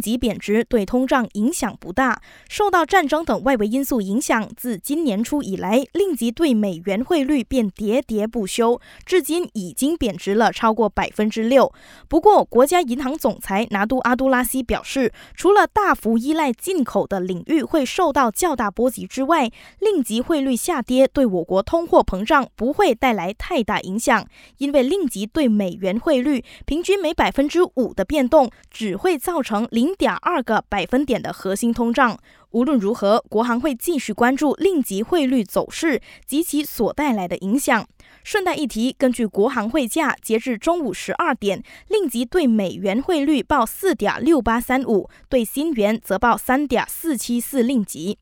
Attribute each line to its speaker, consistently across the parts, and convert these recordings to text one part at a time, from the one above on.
Speaker 1: 令吉贬值对通胀影响不大。受到战争等外围因素影响，自今年初以来，令吉对美元汇率便喋喋不休，至今已经贬值了超过百分之六。不过，国家银行总裁拿督阿杜拉西表示，除了大幅依赖进口的领域会受到较大波及之外，令吉汇率下跌对我国通货膨胀不会带来太大影响，因为令吉对美元汇率平均每百分之五的变动，只会造成零零点二个百分点的核心通胀。无论如何，国行会继续关注令吉汇率走势及其所带来的影响。顺带一提，根据国行汇价，截至中午十二点，令吉对美元汇率报四点六八三五，对新元则报三点四七四令吉。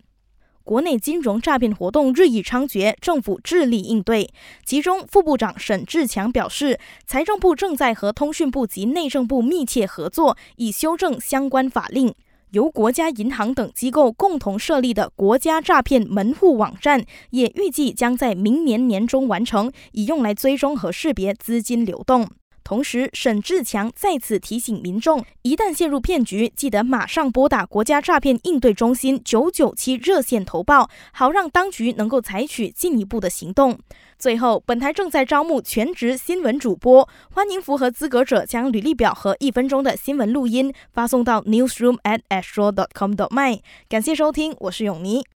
Speaker 1: 国内金融诈骗活动日益猖獗，政府致力应对。其中，副部长沈志强表示，财政部正在和通讯部及内政部密切合作，以修正相关法令。由国家银行等机构共同设立的国家诈骗门户网站，也预计将在明年年中完成，以用来追踪和识别资金流动。同时，沈志强再次提醒民众，一旦陷入骗局，记得马上拨打国家诈骗应对中心九九七热线投报，好让当局能够采取进一步的行动。最后，本台正在招募全职新闻主播，欢迎符合资格者将履历表和一分钟的新闻录音发送到 newsroom at astro dot com dot my。感谢收听，我是永妮。